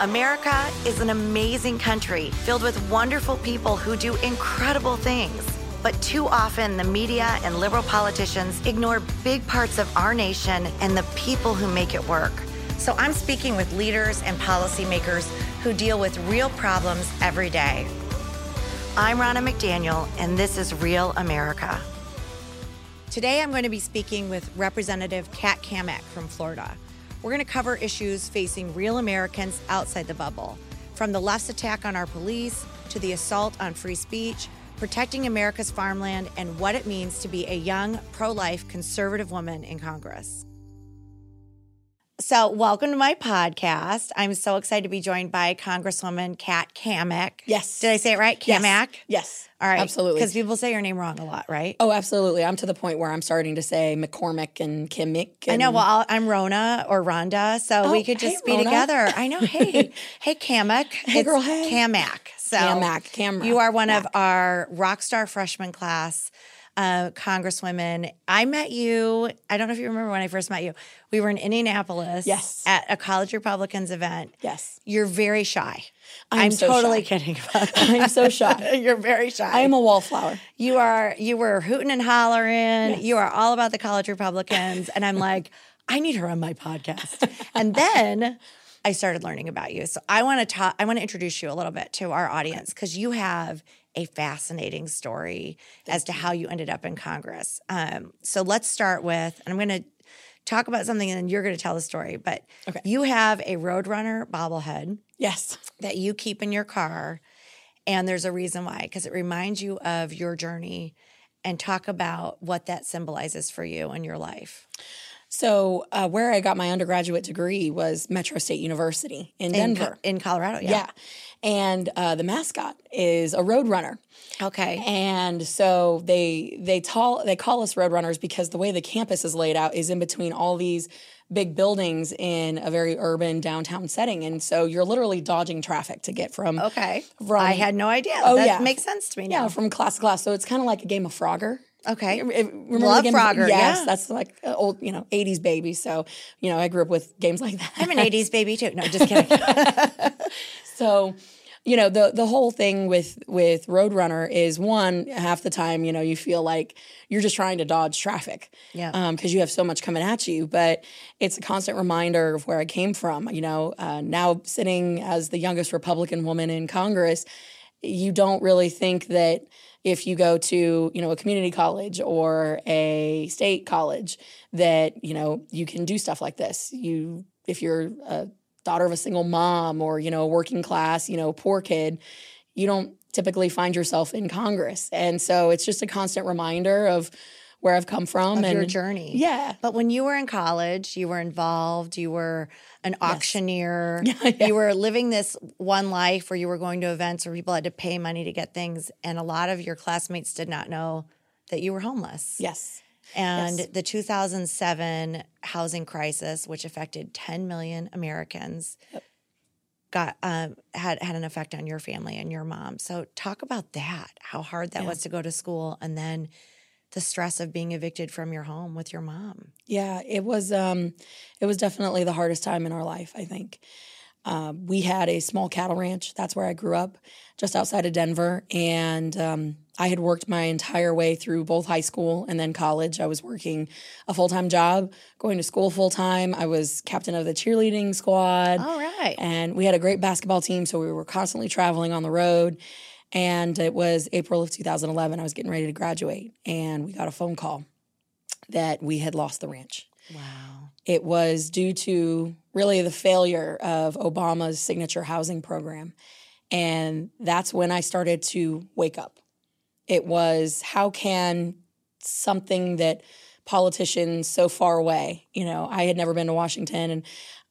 America is an amazing country filled with wonderful people who do incredible things. But too often, the media and liberal politicians ignore big parts of our nation and the people who make it work. So I'm speaking with leaders and policymakers who deal with real problems every day. I'm Ronna McDaniel, and this is Real America. Today, I'm going to be speaking with Representative Kat Cammack from Florida. We're going to cover issues facing real Americans outside the bubble, from the left's attack on our police to the assault on free speech, protecting America's farmland, and what it means to be a young, pro life, conservative woman in Congress. So, welcome to my podcast. I'm so excited to be joined by Congresswoman Kat Cammack. Yes. Did I say it right? Cammack? Yes. yes. All right. Absolutely. Because people say your name wrong a lot, right? Oh, absolutely. I'm to the point where I'm starting to say McCormick and Kimmick. I know. Well, I'll, I'm Rona or Rhonda, so Oh, we could just hey, be Rona. together. I know. Hey, hey, Cammack. Hey, girl, hey. Cammack. So Cammack, Camera. You are one of our rock star freshman class uh, congresswomen. I met you. I don't know if you remember when I first met you. We were in Indianapolis. Yes. At a college Republicans event. Yes. You're very shy. I'm so totally shy. kidding about. I'm so shy. You're very shy. I am a wallflower. You are you were hooting and hollering. Yes. You are all about the college Republicans. and I'm like, I need her on my podcast. and then I started learning about you. So I want to talk I want to introduce you a little bit to our audience because you have a fascinating story as to how you ended up in Congress. Um, so let's start with, and I'm going to talk about something and then you're going to tell the story. But Okay. you have a Roadrunner bobblehead Yes. that you keep in your car. And there's a reason why, because it reminds you of your journey and talk about what that symbolizes for you in your life. So, uh, where I got my undergraduate degree was Metro State University in In, Denver. in Colorado, yeah. yeah. And uh, the mascot is a roadrunner. Okay. And so they they tall they call us roadrunners because the way the campus is laid out is in between all these big buildings in a very urban downtown setting. And so you're literally dodging traffic to get from Okay. From- I had no idea. Oh, that yeah. makes sense to me yeah, from class to class. So it's kind of like a game of Frogger. Okay. Remember Love game Frogger, Yes, yeah. that's like uh, old, you know, 80s baby. So, you know, I grew up with games like that. I'm an 80s baby too. No, just kidding. So, you know, the the whole thing with with Roadrunner is one half the time, you know, you feel like you're just trying to dodge traffic, Yeah. um, because you have so much coming at you. But it's a constant reminder of where I came from. You know, uh, now sitting as the youngest Republican woman in Congress, you don't really think that if you go to you know a community college or a state college that you know you can do stuff like this. You if you're a daughter of a single mom or you know a working class you know poor kid you don't typically find yourself in congress. And so it's just a constant reminder of where i've come from of and your journey. yeah But when you were in college, you were involved, you were an auctioneer, yeah. you were living this one life where you were going to events where people had to pay money to get things. And a lot of your classmates did not know that you were homeless. yes And Yes. the 2007 housing crisis, which affected 10 million Americans, got um, had had an effect on your family and your mom. So talk about that. How hard that Yeah. was to go to school, and then the stress of being evicted from your home with your mom. Yeah, it was um it was definitely the hardest time in our life, I think. Uh, we had a small cattle ranch. That's where I grew up, just outside of Denver. And um, I had worked my entire way through both high school and then college. I was working a full time job, going to school full time. I was captain of the cheerleading squad. All right. And we had a great basketball team, so we were constantly traveling on the road. And it was April of 2011. I was getting ready to graduate, and we got a phone call that we had lost the ranch. Wow. It was due to really the failure of Obama's signature housing program. And that's when I started to wake up. It was how can something that politicians so far away, you know, I had never been to Washington and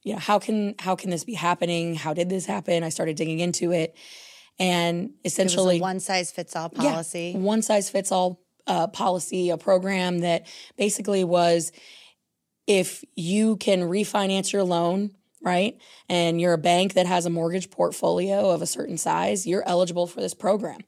you know, how can how can this be happening? How did this happen? I started digging into it. And essentially a one size fits all yeah, policy. one size fits all uh, policy, a program that basically was if you can refinance your loan right? And you're a bank that has a mortgage portfolio of a certain size, you're eligible for this program.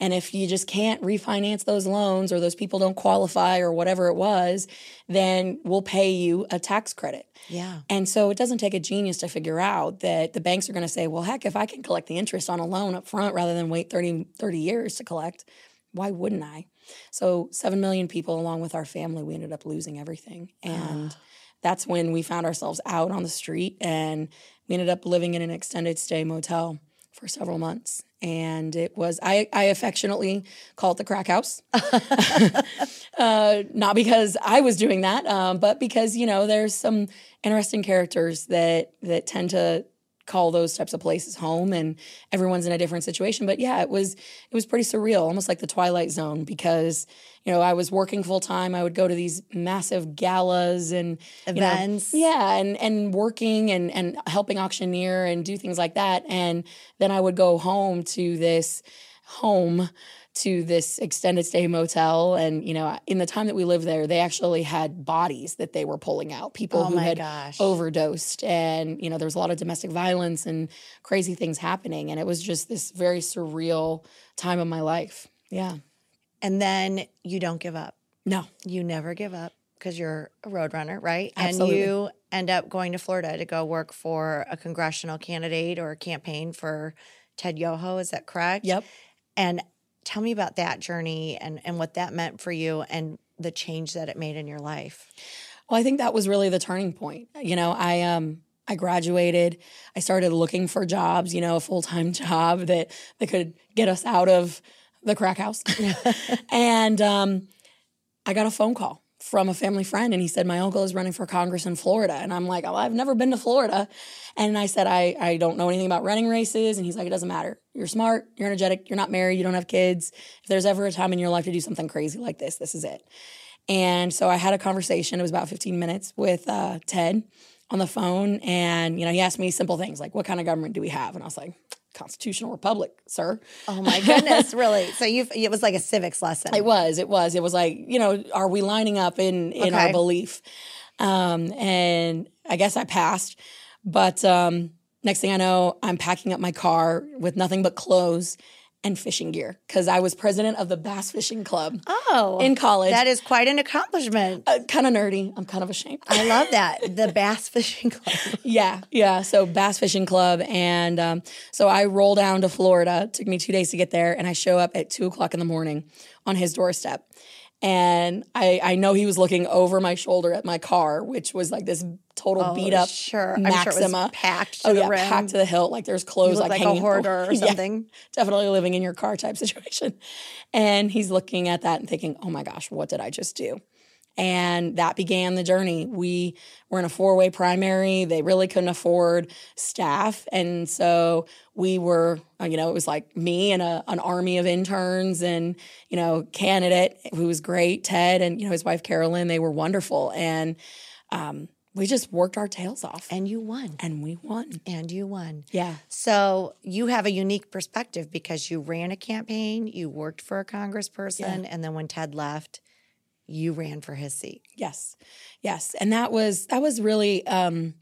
And if you just can't refinance those loans or those people don't qualify or whatever it was, then we'll pay you a tax credit. Yeah. And so it doesn't take a genius to figure out that the banks are going to say, well, heck, if I can collect the interest on a loan up front rather than wait 30, 30 years to collect, why wouldn't I? So 7 million people, along with our family, we ended up losing everything. And ah. that's when we found ourselves out on the street and we ended up living in an extended stay motel for several months. And it was, I, I affectionately call it the crack house. uh, not because I was doing that, um, but because, you know, there's some interesting characters that, that tend to call those types of places home and everyone's in a different situation. But yeah it was it was pretty surreal almost like the twilight zone because you know i was working full time i would go to these massive galas and events you know, yeah and and working and and helping auctioneer and do things like that. And then i would go home to this home to this extended stay motel and you know in the time that we lived there they actually had bodies that they were pulling out people oh who had gosh. overdosed and you know there was a lot of domestic violence and crazy things happening and it was just this very surreal time of my life. Yeah. And then you don't give up. No. You never give up because you're a roadrunner right? Absolutely. and you end up going to florida to go work for a congressional candidate or a campaign for ted yoho is that correct? Yep. And tell me about that journey and, and what that meant for you and the change that it made in your life. Well, I think that was really the turning point. You know, I um I graduated. I started looking for jobs, you know, a full-time job that that could get us out of the crack house. and um I got a phone call from a family friend and he said my uncle is running for congress in florida. And i'm like oh, i've never been to florida. And i said I, I don't know anything about running races. And he's like it doesn't matter. You're smart. You're energetic. You're not married. You don't have kids. If there's ever a time in your life to do something crazy like this this is it. And so i had a conversation. It was about 15 minutes with uh, ted on the phone and you know he asked me simple things like what kind of government do we have? And i was like constitutional republic, sir. Oh my goodness, really? So you it was like a civics lesson. It was. It was. It was like, you know, are we lining up in in Okay. our belief? Um and I guess I passed. But um next thing I know, I'm packing up my car with nothing but clothes and fishing gear cuz I was president of the Bass Fishing Club oh, in college. that is quite an accomplishment. uh, kind of nerdy. I'm kind of ashamed. I love that. The Bass Fishing Club. Yeah, yeah. So Bass Fishing Club, and um, so I roll down to Florida. It took me two days to get there, and I show up at two o'clock in the morning on his doorstep. And I, I know he was looking over my shoulder at my car, which was like this total oh, beat up Oh, sure. I'm sure it was packed to oh the yeah, rim. packed to the hilt. Like there's clothes like, like a hanging hoarder or Yeah, something. definitely living in your car type situation. And he's looking at that and thinking, oh my gosh, what did I just do? And that began the journey. We were in a four way primary. They really couldn't afford staff. And so we were, uh, you know, it was like me and a, an army of interns and, you know, candidate who was great, Ted, and, you know, his wife, Carolyn. They were wonderful. And um, we just worked our tails off And you won. and we won. And you won. Yeah. So you have a unique perspective because you ran a campaign, you worked for a congressperson, and then when Ted left, you ran for his seat. Yes, yes, and that was that was really um,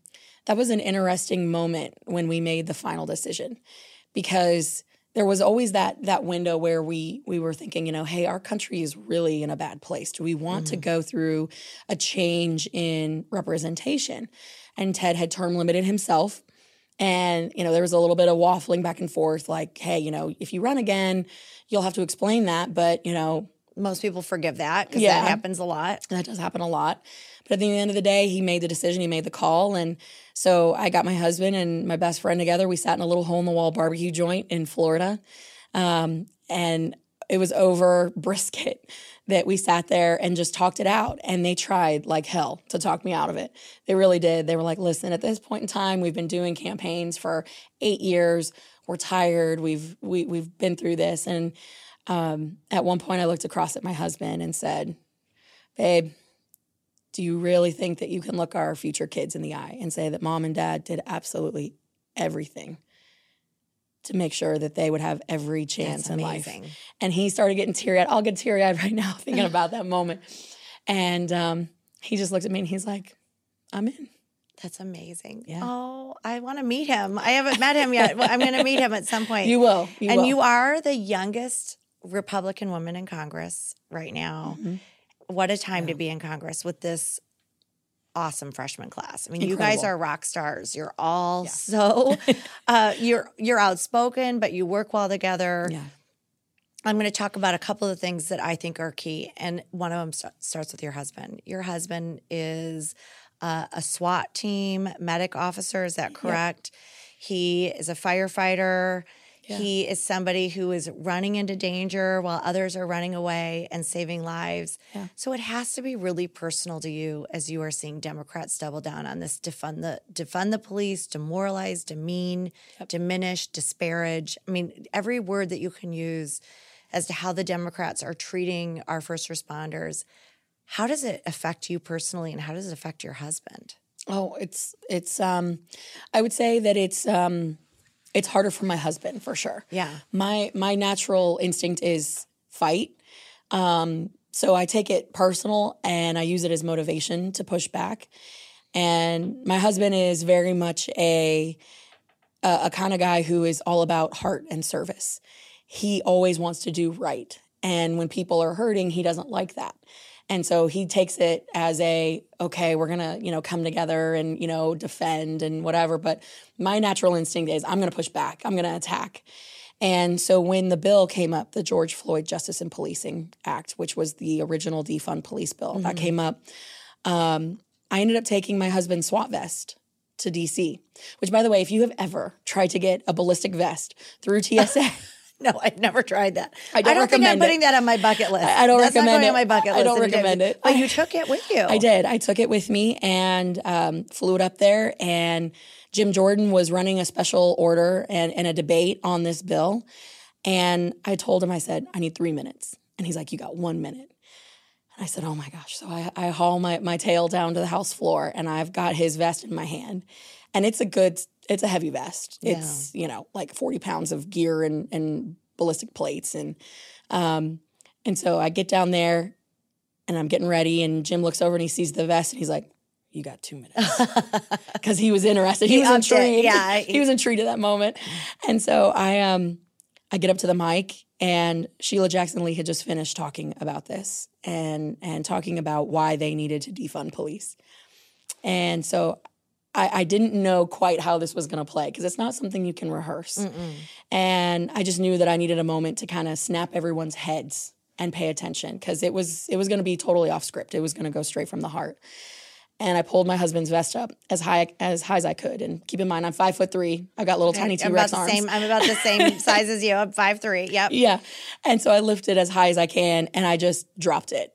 that was an interesting moment when we made the final decision because there was always that that window where we we were thinking, you know, hey, our country is really in a bad place. Do we want to go through a change in representation? And Ted had term limited himself. And, you know, there was a little bit of waffling back and forth, like, hey, you know, if you run again, you'll have to explain that. But, you know, Most people forgive that because Yeah. that happens a lot. that does happen a lot. But at the end of the day, he made the decision, he made the call. And so I got my husband and my best friend together. We sat in a little hole in the wall barbecue joint in Florida. Um, and it was over brisket that we sat there and just talked it out. And they tried like hell to talk me out of it. They really did. They were like, listen, at this point in time, we've been doing campaigns for eight years. We're tired. We've we, we've been through this. And um, at one point, I looked across at my husband and said, babe, do you really think that you can look our future kids in the eye and say that mom and dad did absolutely everything to make sure that they would have every chance in life? And he started getting teary eyed. I'll get teary eyed right now thinking about that moment. And um, he just looked at me and he's like, I'm in. That's amazing. Yeah. Oh, I want to meet him. I haven't met him yet. Well, I'm going to meet him at some point. You will. You and will. you are the youngest Republican woman in Congress right now. Mhm. What a time to be in Congress with this awesome freshman class. I mean, you guys are rock stars. You're all Yeah. so uh, you're you're outspoken, but you work well together. Yeah. I'm going to talk about a couple of things that I think are key, and one of them st- starts with your husband. Your husband is uh, a SWAT team medic officer. Is that correct? He is a firefighter. Yeah. He is somebody who is running into danger while others are running away and saving lives. Yeah. So it has to be really personal to you as you are seeing Democrats double down on this defund the defund the police, demoralize, demean, diminish, disparage. I mean, every word that you can use as to how the Democrats are treating our first responders. How does it affect you personally and how does it affect your husband? Oh, it's it's um I would say that it's um it's harder for my husband for sure. Yeah. My my natural instinct is fight. Um so I take it personal and I use it as motivation to push back. And my husband is very much a a, a kind of guy who is all about heart and service. He always wants to do right. And when people are hurting, he doesn't like that. And so he takes it as a okay, we're gonna you know come together and you know defend and whatever. But my natural instinct is I'm gonna push back. I'm gonna attack. And so when the bill came up, the George Floyd Justice and Policing Act, which was the original defund police bill, that came up, um, I ended up taking my husband's SWAT vest to DC. Which, by the way, if you have ever tried to get a ballistic vest through TSA. No, I've never tried that. I don't think I'm recommend putting it. that on my bucket list. I- I don't That's recommend it. on my bucket list. I don't recommend it. But you took it with you. I did. I took it with me and um, flew it up there. And Jim Jordan was running a special order and, and a debate on this bill. And I told him, I said, I need three minutes. And he's like, You got one minute. And I said, Oh my gosh. So I, I haul my, my tail down to the house floor and I've got his vest in my hand. And it's a good, it's a heavy vest. It's, you know, like 40 pounds of gear and, and ballistic plates. And, um, and so I get down there and I'm getting ready, and Jim looks over and he sees the vest, and he's like, "You got two minutes," because he was interested. He, He was upped it, intrigued. yeah. he was intrigued at that moment, and so I um I get up to the mic, and Sheila Jackson Lee had just finished talking about this and and talking about why they needed to defund police, and so. I, I didn't know quite how this was going to play because it's not something you can rehearse. And I just knew that I needed a moment to kind of snap everyone's heads and pay attention because it was it was going to be totally off script. It was going to go straight from the heart. And I pulled my husband's vest up as high as high as I could. And keep in mind, I'm five foot three. I've got little tiny T Rex arms. same. I'm about the same size as you. I'm five three. Yep. Yeah. And so I lifted as high as I can and I just dropped it.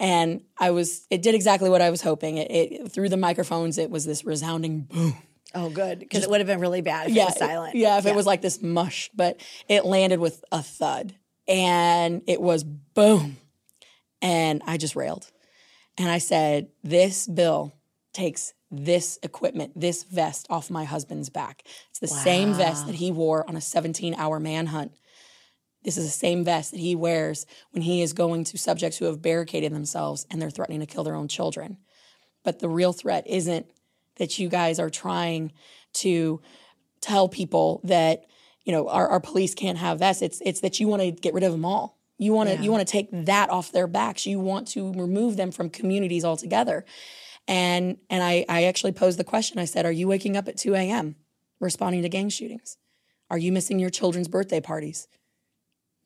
And I was, it did exactly what I was hoping. It, it through the microphones, it was this resounding boom. Oh, good. Because it would have been really bad if it was silent. Yeah, if it was like this mush, but it landed with a thud and it was boom. And I just railed. And I said, This bill takes this equipment, this vest off my husband's back. It's the same vest that he wore on a 17 hour manhunt. This is the same vest that he wears when he is going to subjects who have barricaded themselves and they're threatening to kill their own children. But the real threat isn't that you guys are trying to tell people that you know our, our police can't have vests. It's it's that you want to get rid of them all. You want to you want to take that off their backs. You want to remove them from communities altogether. And and I I actually posed the question. I said, "Are you waking up at 2 a.m. responding to gang shootings? Are you missing your children's birthday parties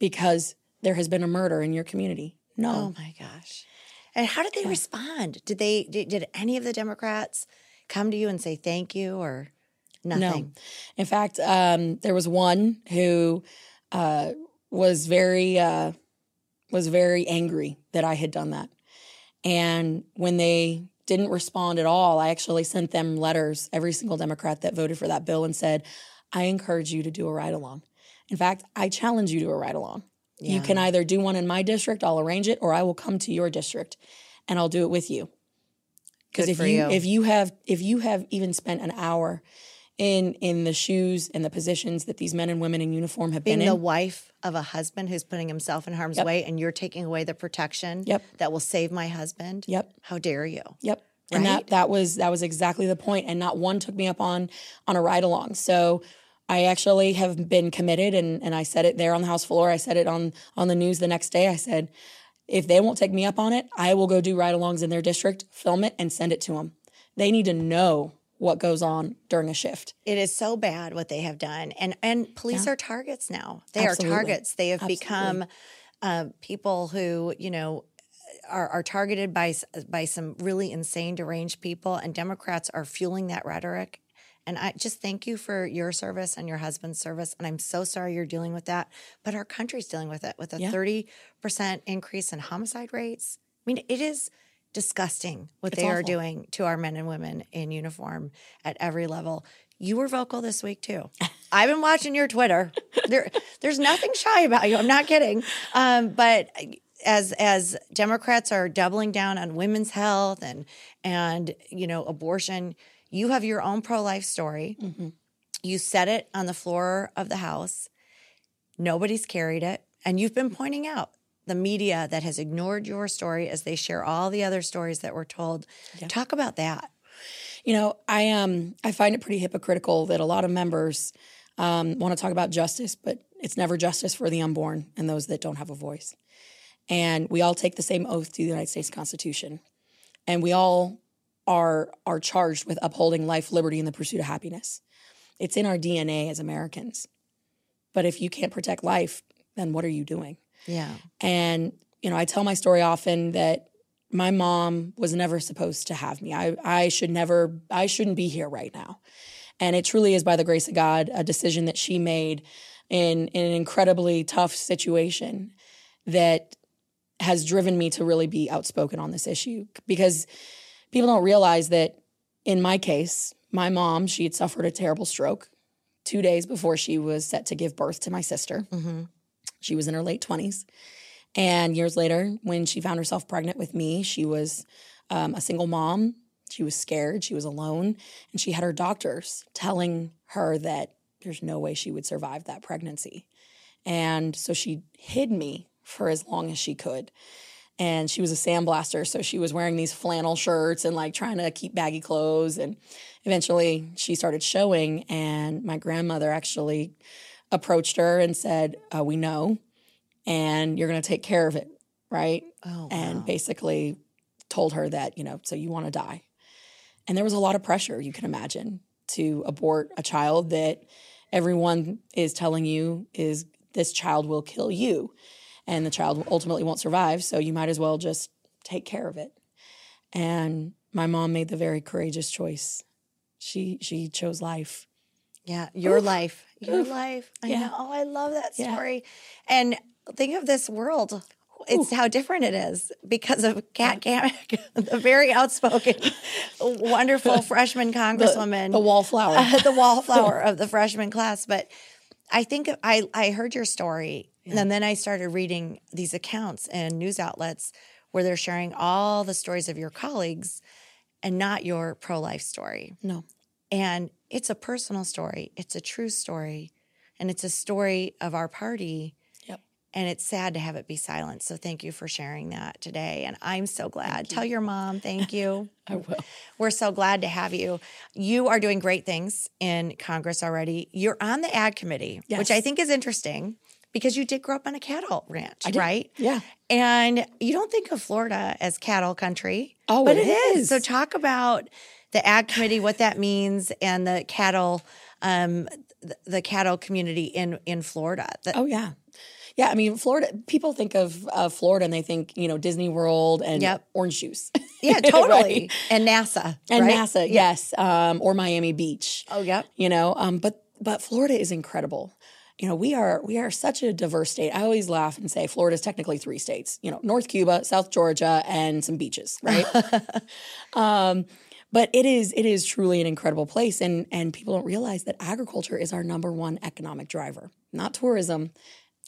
because there has been a murder in your community?" No. Oh my gosh. And how did they respond? Did they? Did, did any of the Democrats come to you and say thank you or nothing? No. In fact, um, there was one who uh, was very uh, was very angry that I had done that, and when they didn't respond at all, I actually sent them letters. Every single Democrat that voted for that bill and said, "I encourage you to do a ride along." In fact, I challenge you to a ride along. You can either do one in my district, I'll arrange it, or I will come to your district and I'll do it with you. Because if you, you. if you have if you have even spent an hour in in the shoes and the positions that these men and women in uniform have Being been in. the wife of a husband who's putting himself in harm's way and you're taking away the protection Yep. that will save my husband. Yep. How dare you? Yep. And that that was that was exactly the point. And not one took me up on on a ride along. So I actually have been committed and and I said it there on the house floor. I said it on on the news the next day. I said, if they won't take me up on it, I will go do ride alongs in their district, film it, and send it to them. They need to know what goes on during a shift. It is so bad what they have done, and and police are targets now. They Absolutely. are targets. They have Absolutely. become uh, people who you know are, are targeted by by some really insane, deranged people, and Democrats are fueling that rhetoric. And I just thank you for your service and your husband's service. And I'm so sorry you're dealing with that, but our country's dealing with it with a Yeah. thirty percent increase in homicide rates. I mean, it is disgusting what It's they are doing to our men and women in uniform at every level. You were vocal this week too. I've been watching your Twitter. There, there's nothing shy about you. I'm not kidding. Um, but as as Democrats are doubling down on women's health and and you know abortion, you have your own pro life story. You said it on the floor of the House. Nobody's carried it. And you've been pointing out the media that has ignored your story as they share all the other stories that were told. Talk about that. You know, I um I find it pretty hypocritical that a lot of members um, want to talk about justice, but it's never justice for the unborn and those that don't have a voice. And we all take the same oath to the United States Constitution, and we all are are charged with upholding life, liberty, and the pursuit of happiness. It's in our DNA as Americans. But if you can't protect life, then what are you doing? Yeah. And, you know, I tell my story often that my mom was never supposed to have me. I, I should never, I shouldn't be here right now. And it truly is by the grace of God, a decision that she made in, in an incredibly tough situation that has driven me to really be outspoken on this issue because people don't realize that in my case, my mom, she had suffered a terrible stroke two days before she was set to give birth to my sister. She was in her late 20s. And years later, when she found herself pregnant with me, she was um, a single mom. She was scared. She was alone. And she had her doctors telling her that there's no way she would survive that pregnancy. And so she hid me for as long as she could. And she was a sandblaster. So she was wearing these flannel shirts and like trying to keep baggy clothes. And eventually she started showing. And my grandmother actually approached her and said, uh, We know, and you're going to take care of it. Right. Oh, and wow. basically told her that, you know, so you want to die. And there was a lot of pressure, you can imagine, to abort a child that everyone is telling you is this child will kill you and the child ultimately won't survive. So you might as well just take care of it. And my mom made the very courageous choice. She she chose life. Yeah, your Oof. life, your Oof. life. I Yeah. know. Oh, I love that Yeah. story. And think of this world. It's how different it is because of Kat Cammack, the very outspoken, wonderful freshman congresswoman, The wallflower. uh, the wallflower of the freshman class. But I think I I heard your story, and then I started reading these accounts and news outlets where they're sharing all the stories of your colleagues, and not your pro life story. no. And it's a personal story, it's a true story, and it's a story of our party. And it's sad to have it be silent. So thank you for sharing that today. And I'm so glad. Tell your mom, thank you. I will. We're so glad to have you. You are doing great things in Congress already. You're on the ag committee, which I think is interesting because you did grow up on a cattle ranch, right? Yeah. And you don't think of Florida as cattle country. Oh, but it it is. is. So talk about the ag committee, what that means, and the cattle, um, the, the cattle community in in Florida. The- Oh yeah, yeah. I mean, Florida. People think of uh, Florida and they think you know Disney World and Yep. orange juice. yeah, totally. Right? And NASA And right? NASA, yes, um, or Miami Beach. Oh, yep. You know, um, but but Florida is incredible. You know, we are we are such a diverse state. I always laugh and say Florida is technically three states. You know, North Cuba, South Georgia, and some beaches, right? um, but it is it is truly an incredible place, and and people don't realize that agriculture is our number one economic driver, not tourism.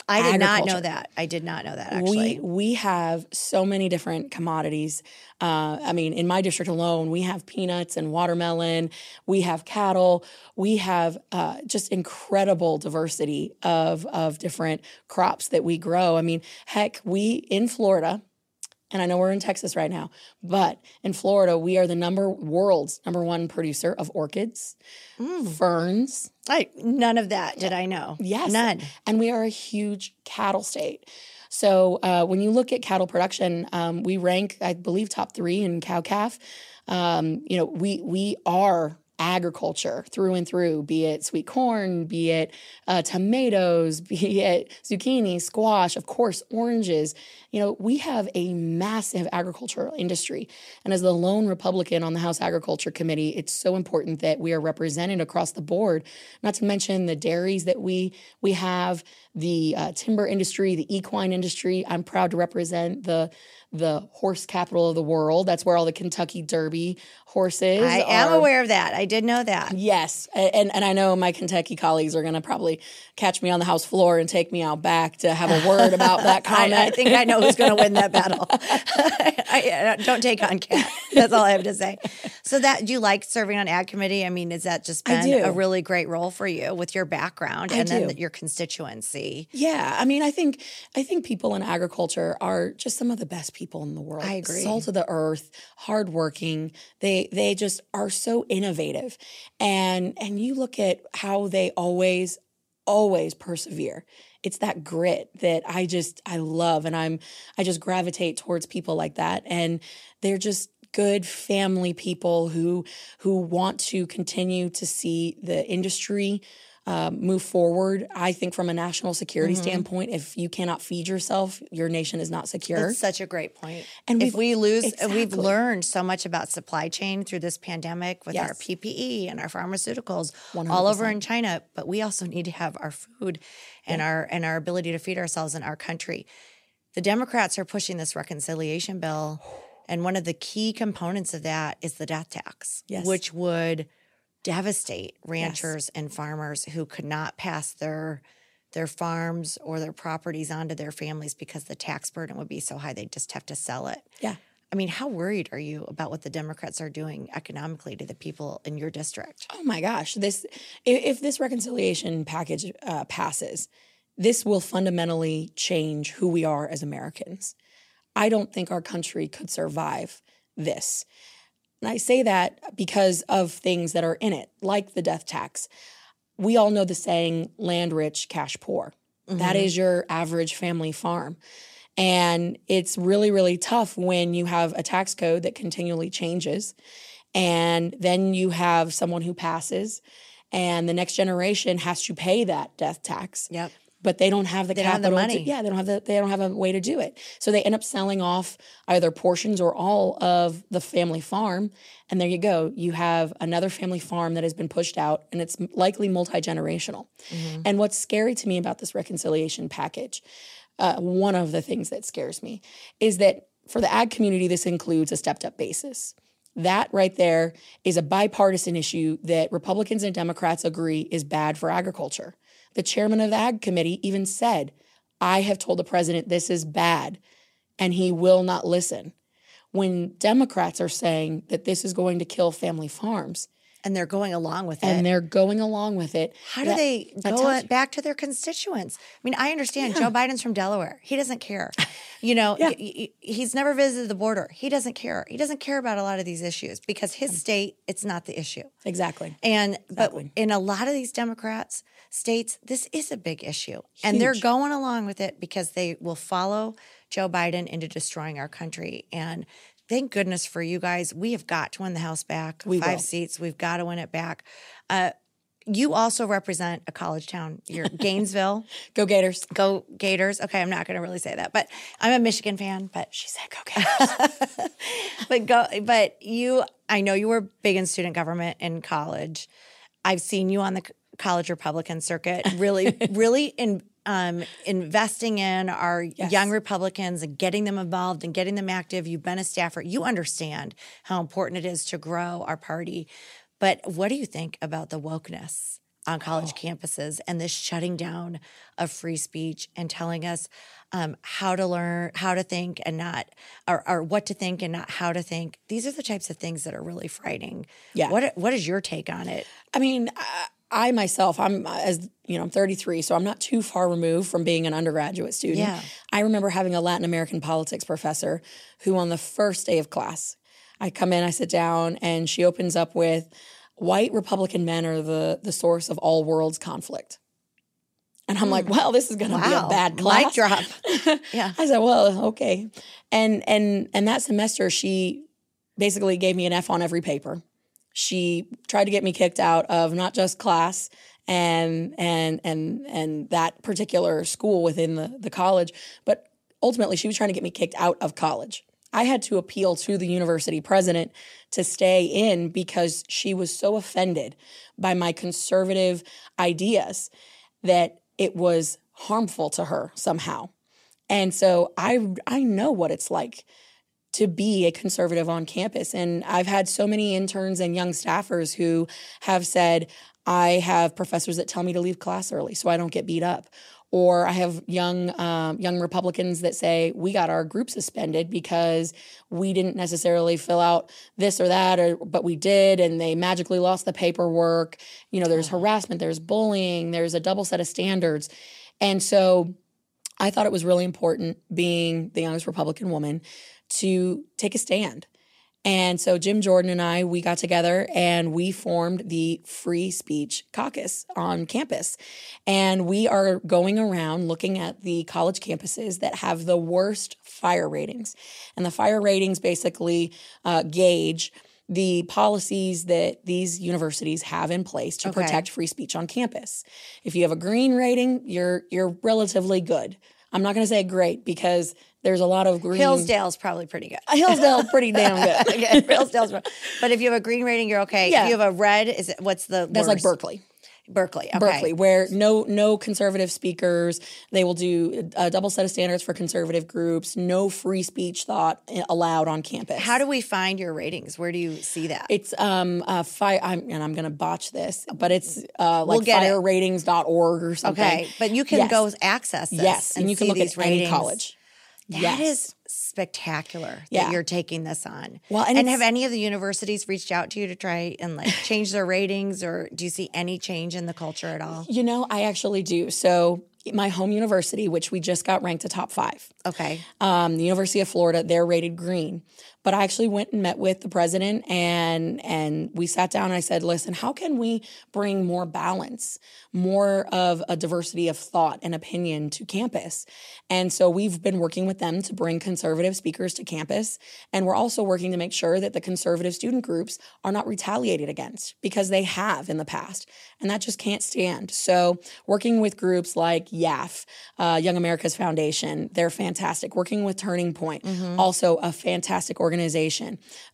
I did not know that. I did not know that actually. We we have so many different commodities. Uh, I mean, in my district alone, we have peanuts and watermelon. We have cattle. We have uh, just incredible diversity of of different crops that we grow. I mean, heck, we in Florida, and I know we're in Texas right now, but in Florida, we are the number world's number one producer of orchids, ferns. I, none of that did I know. Yes, None. And we are a huge cattle state. So uh, when you look at cattle production, um, we rank, I believe, top three in cow calf. Um, you know, we we are agriculture through and through, be it sweet corn, be it uh, tomatoes, be it zucchini, squash, of course, oranges. You know, we have a massive agricultural industry. And as the lone Republican on the House Agriculture Committee, it's so important that we are represented across the board, not to mention the dairies that we we have, the uh, timber industry, the equine industry. I'm proud to represent the the horse capital of the world. That's where all the Kentucky Derby horses. I am aware of that. I did know that. Yes, and and I know my Kentucky colleagues are going to probably catch me on the House floor and take me out back to have a word about that comment. I, I think I know who's going to win that battle. I, I don't take on Kat. That's all I have to say. So that do you like serving on ag committee? I mean, is that just been a really great role for you with your background and then your constituency? Yeah, I mean, I think I think people in agriculture are just some of the best people in the world. I agree. Salt of the earth, hardworking. They they just are so innovative, and and you look at how they always always persevere. It's that grit that I just I love, and I'm I just gravitate towards people like that, and they're just good family people who who want to continue to see the industry um, move forward. I think from a national security Mm-hmm. standpoint, if you cannot feed yourself, your nation is not secure. That's such a great point. And if we've- lose, uh, we've learned so much about supply chain through this pandemic with our PPE and our pharmaceuticals all over in China. But we also need to have our food and our and our ability to feed ourselves in our country. The Democrats are pushing this reconciliation bill, and one of the key components of that is the death tax, Yes. which would devastate ranchers and farmers who could not pass their their farms or their properties onto their families because the tax burden would be so high they'd just have to sell it. yeah. I mean, how worried are you about what the Democrats are doing economically to the people in your district? Oh my gosh, this if, if this reconciliation package uh, passes, this will fundamentally change who we are as Americans. I don't think our country could survive this. And I say that because of things that are in it, like the death tax. We all know the saying land rich, cash poor. That mm-hmm. is your average family farm. And it's really, really tough when you have a tax code that continually changes. And then you have someone who passes, and the next generation has to pay that death tax Yep. But they don't have the They don't have the capital. money. To, yeah, they don't have the they don't have a way to do it. So they end up selling off either portions or all of the family farm, and there you go. You have another family farm that has been pushed out, and it's likely multi generational. Mm-hmm. And what's scary to me about this reconciliation package, uh, one of the things that scares me, is that for the ag community, this includes a stepped up basis. That right there is a bipartisan issue that Republicans and Democrats agree is bad for agriculture. The chairman of the Ag Committee even said, I have told the president this is bad, and he will not listen. When Democrats are saying that this is going to kill family farms And they're going along with it. and they're going along with it, How do that- they go back to their constituents? I mean, I understand Joe Biden's from Delaware. He doesn't care. You know, Yeah. he's never visited the border. He doesn't care. He doesn't care about a lot of these issues because his state, it's not the issue. Exactly. And Exactly. but in a lot of these Democrats states, this is a big issue. And they're going along with it because they will follow Joe Biden into destroying our country. And thank goodness for you guys. We have got to win the House back. We Five will. seats. We've got to win it back. Uh, you also represent a college town. You're Gainesville. Go Gators. Go Gators. Okay, I'm not going to really say that, but I'm a Michigan fan. But She said go Gators. but go but you i know you were big in student government in college i've seen you on the college republican circuit really really in um, investing in our young republicans and getting them involved and getting them active you've been a staffer you understand how important it is to grow our party but what do you think about the wokeness on college campuses and this shutting down of free speech and telling us um, how to learn, how to think, and not, or, or what to think and not how to think. These are the types of things that are really frightening. Yeah. What What is your take on it? I mean, I- I myself, I'm uh, as you know, I'm 33, so I'm not too far removed from being an undergraduate student. Yeah. I remember having a Latin American politics professor who, on the first day of class, I come in, I sit down, and she opens up with, "White Republican men are the the source of all world's conflict." And I'm hmm. like, well, this is going to be a bad class. Mic drop. Yeah. I said, well, okay. And and and that semester she basically gave me an F on every paper. She tried to get me kicked out of not just class and and and and that particular school within the, the college, but ultimately she was trying to get me kicked out of college. I had to appeal to the university president to stay in because she was so offended by my conservative ideas that it was harmful to her somehow. And so I I know what it's like to be a conservative on campus and I've had so many interns and young staffers who have said I have professors that tell me to leave class early so I don't get beat up. Or I have young um, young Republicans that say we got our group suspended because we didn't necessarily fill out this or that, or but we did, and they magically lost the paperwork. You know, there's harassment, there's bullying, there's a double set of standards, and so I thought it was really important, being the youngest Republican woman, to take a stand. And so Jim Jordan and I, we got together and we formed the Free Speech Caucus on campus. And we are going around looking at the college campuses that have the worst fire ratings. And the fire ratings basically uh, gauge the policies that these universities have in place to Okay. protect free speech on campus. If you have a green rating, you're you're relatively good. I'm not going to say great because there's a lot of green. Hillsdale's probably pretty good. Hillsdale's pretty damn good. okay, Hillsdale's, but if you have a green rating, you're okay. Yeah. If you have a red, is it what's the That's like? Berkeley. Berkeley. Okay. Berkeley, where no no conservative speakers. They will do a double set of standards for conservative groups. No free speech thought allowed on campus. How do we find your ratings? Where do you see that? It's um uh fi- I'm and I'm gonna botch this, but it's uh like We'll fireratings.org or something. okay, but you can Yes. go access this. Yes, and, you can look at any ratings. college. That yes. is spectacular Yeah. that you're taking this on. Well, and and have any of the universities reached out to you to try and like change their ratings, or do you see any change in the culture at all? You know, I actually do. So my home university, which we just got ranked a top five, Okay, um, the University of Florida, they're rated green. But I actually went and met with the president and and we sat down and I said, listen, how can we bring more balance, more of a diversity of thought and opinion to campus? And so we've been working with them to bring conservative speakers to campus. And we're also working to make sure that the conservative student groups are not retaliated against because they have in the past. And that just can't stand. So working with groups like YAF, uh, Young America's Foundation, they're fantastic. Working with Turning Point, also a fantastic organization.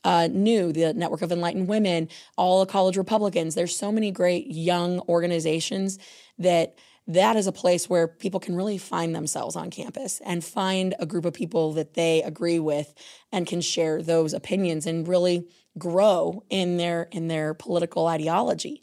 Uh, New, the Network of Enlightened Women, all the college Republicans. There's so many great young organizations that that is a place where people can really find themselves on campus and find a group of people that they agree with and can share those opinions and really grow in their in their political ideology.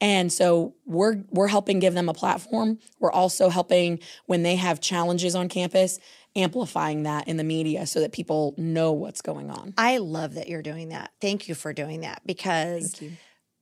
And so we're we're helping give them a platform. We're also helping when they have challenges on campus, amplifying that in the media so that people know what's going on. I love that you're doing that. Thank you for doing that because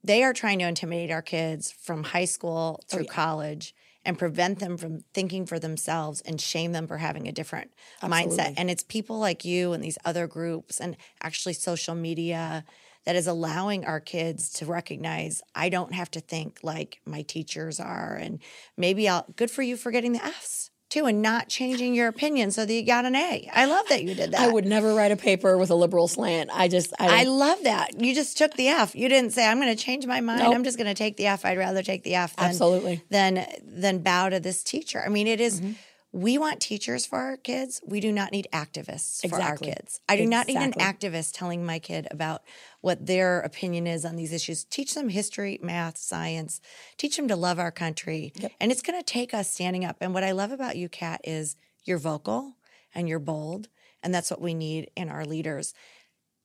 they are trying to intimidate our kids from high school oh, through college and prevent them from thinking for themselves and shame them for having a different mindset. And it's people like you and these other groups and actually social media that is allowing our kids to recognize I don't have to think like my teachers are and maybe I'll good for you for getting the Fs too and not changing your opinion so that you got an A. I love that you did that. I would never write a paper with a liberal slant. I just I, I love that. You just took the F. You didn't say, I'm going to change my mind. Nope. I'm just going to take the F. I'd rather take the F than, Absolutely. than, than bow to this teacher. I mean, it is- Mm-hmm. We want teachers for our kids. We do not need activists for our kids. I do not need an activist telling my kid about what their opinion is on these issues. Teach them history, math, science. Teach them to love our country. And it's going to take us standing up. And what I love about you, Kat, is you're vocal and you're bold. And that's what we need in our leaders.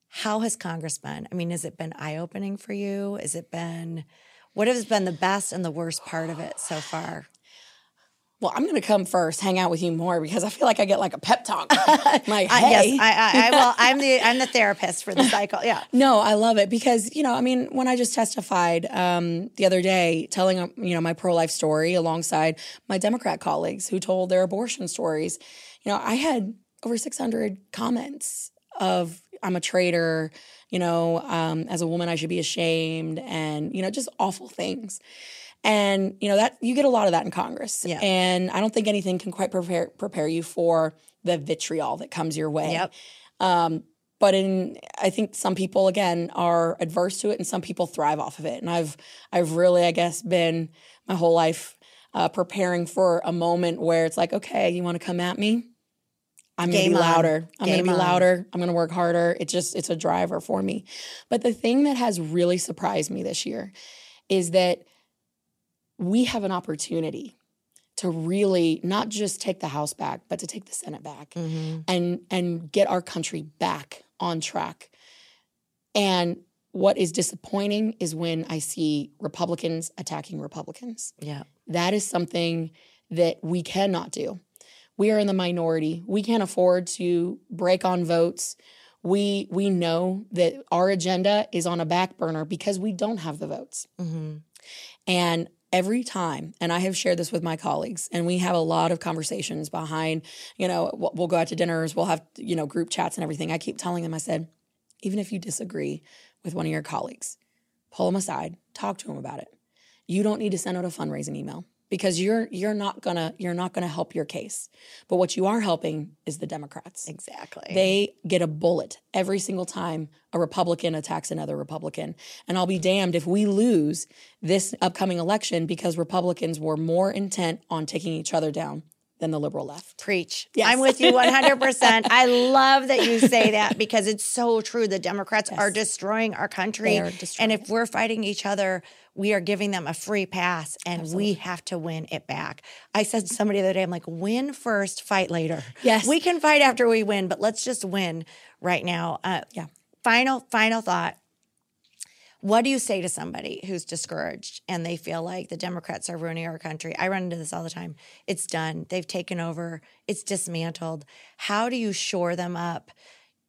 How has Congress been? I mean, has it been eye opening for you? Has it been, what has been the best and the worst part of it so far? Well, I'm going to come first, hang out with you more because I feel like I get like a pep talk. like, I, hey. yes, I, I, I well, I'm the I'm the therapist for the cycle. Yeah. No, I love it because you know, I mean, when I just testified um, the other day, telling um, you know my pro life story alongside my Democrat colleagues who told their abortion stories, you know, I had over 600 comments of I'm a traitor, you know, um, as a woman I should be ashamed, and you know, just awful things. And you know that you get a lot of that in Congress, Yeah. and I don't think anything can quite prepare prepare you for the vitriol that comes your way. Yep. Um, but in I think some people again are adverse to it, and some people thrive off of it. And I've I've really I guess been my whole life uh, preparing for a moment where it's like, okay, you want to come at me? I'm gonna Game be on. louder. I'm Game gonna be on. louder. I'm gonna work harder. It's just it's a driver for me. But the thing that has really surprised me this year is that we have an opportunity to really not just take the House back, but to take the Senate back Mm-hmm. and and get our country back on track. And what is disappointing is when I see Republicans attacking Republicans. Yeah. That is something that we cannot do. We are in the minority. We can't afford to break on votes. We we know that our agenda is on a back burner because we don't have the votes. Mm-hmm. And every time, and I have shared this with my colleagues, and we have a lot of conversations behind, you know, we'll go out to dinners, we'll have, you know, group chats and everything. I keep telling them, I said, even if you disagree with one of your colleagues, pull them aside, talk to them about it. You don't need to send out a fundraising email because you're you're not gonna you're not gonna help your case. But what you are helping is the Democrats. Exactly. They get a bullet every single time a Republican attacks another Republican. And I'll be damned if we lose this upcoming election because Republicans were more intent on taking each other down than the liberal left. Preach. Yes. I'm with you 100%. I love that you say that because it's so true. The Democrats are destroying our country. Are and destroying if we're fighting each other, we are giving them a free pass and we have to win it back. I said to somebody the other day, I'm like, win first, fight later. Yes. We can fight after we win, but let's just win right now. Uh, Yeah. Final, final thought. What do you say to somebody who's discouraged and they feel like the Democrats are ruining our country? I run into this all the time. It's done. They've taken over. It's dismantled. How do you shore them up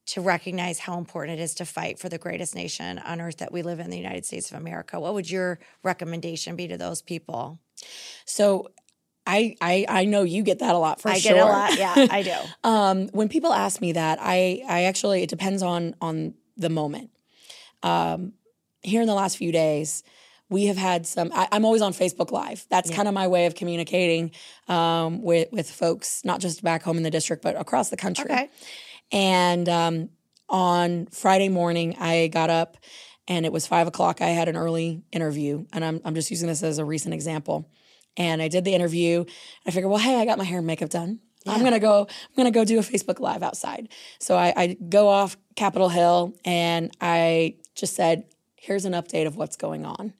to recognize how important it is to fight for the greatest nation on earth that we live in, the United States of America? What would your recommendation be to those people? So I I, I know you get that a lot for I sure. I get a lot. Yeah, I do. Um, when people ask me that, I I actually it depends on on the moment. Um, here in the last few days, we have had some. I, I'm always on Facebook Live. That's kind of my way of communicating um, with with folks, not just back home in the district, but across the country. Okay. And um, on Friday morning, I got up and it was five o'clock. I had an early interview, and I'm, I'm just using this as a recent example. And I did the interview. I figured, well, hey, I got my hair and makeup done. I'm gonna go. I'm gonna go do a Facebook Live outside. So I, I go off Capitol Hill and I just said, "Here's an update of what's going on."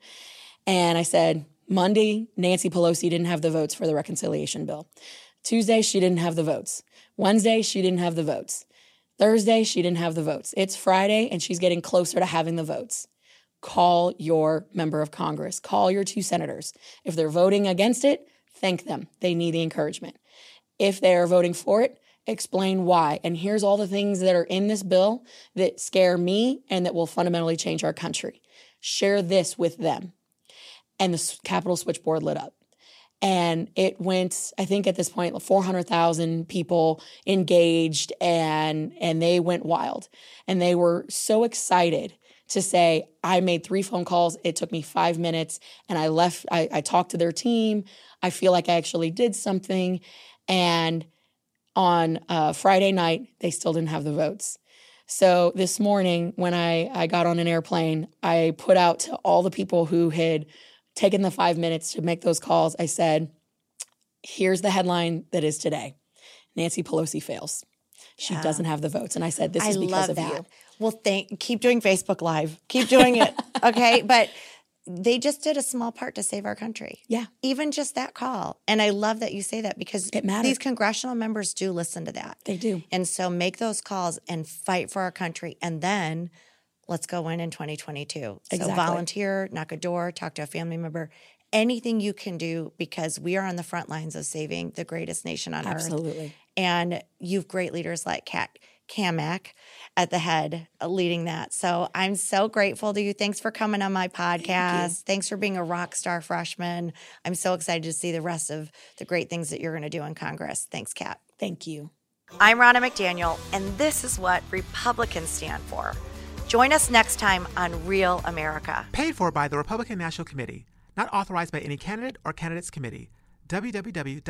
And I said, Monday, Nancy Pelosi didn't have the votes for the reconciliation bill. Tuesday, she didn't have the votes. Wednesday, she didn't have the votes. Thursday, she didn't have the votes. It's Friday, and she's getting closer to having the votes. Call your member of Congress, call your two senators. If they're voting against it, thank them. They need the encouragement. If they are voting for it, explain why. And here's all the things that are in this bill that scare me and that will fundamentally change our country. Share this with them. And the Capitol switchboard lit up and it went i think at this point 400000 people engaged and and they went wild. And they were so excited to say i made three phone calls. It took me five minutes and i left i, I talked to their team. I feel like i actually did something. And on uh, friday night they still didn't have the votes. So this morning when I, I got on an airplane i put out to all the people who had taken the five minutes to make those calls, I said, here's the headline that is today. Nancy Pelosi fails. She Yeah. doesn't have the votes. And I said, this I is because love of that. you. Well, thank keep doing Facebook Live. Keep doing it. okay. But they just did a small part to save our country. Yeah. Even just that call. And I love that you say that because It mattered. these congressional members do listen to that. They do. And so make those calls and fight for our country. And then let's go in in 2022. So Exactly. volunteer, knock a door, talk to a family member, anything you can do because we are on the front lines of saving the greatest nation on Absolutely. earth. Absolutely. And you've great leaders like Kat Cammack at the head uh, leading that. So I'm so grateful to you. Thanks for coming on my podcast. Thank Thanks for being a rock star freshman. I'm so excited to see the rest of the great things that you're going to do in Congress. Thanks, Kat. Thank you. I'm Ronna McDaniel, and this is what Republicans stand for. Join us next time on Real America. Paid for by the Republican National Committee. Not authorized by any candidate or candidates committee. www.gop.com.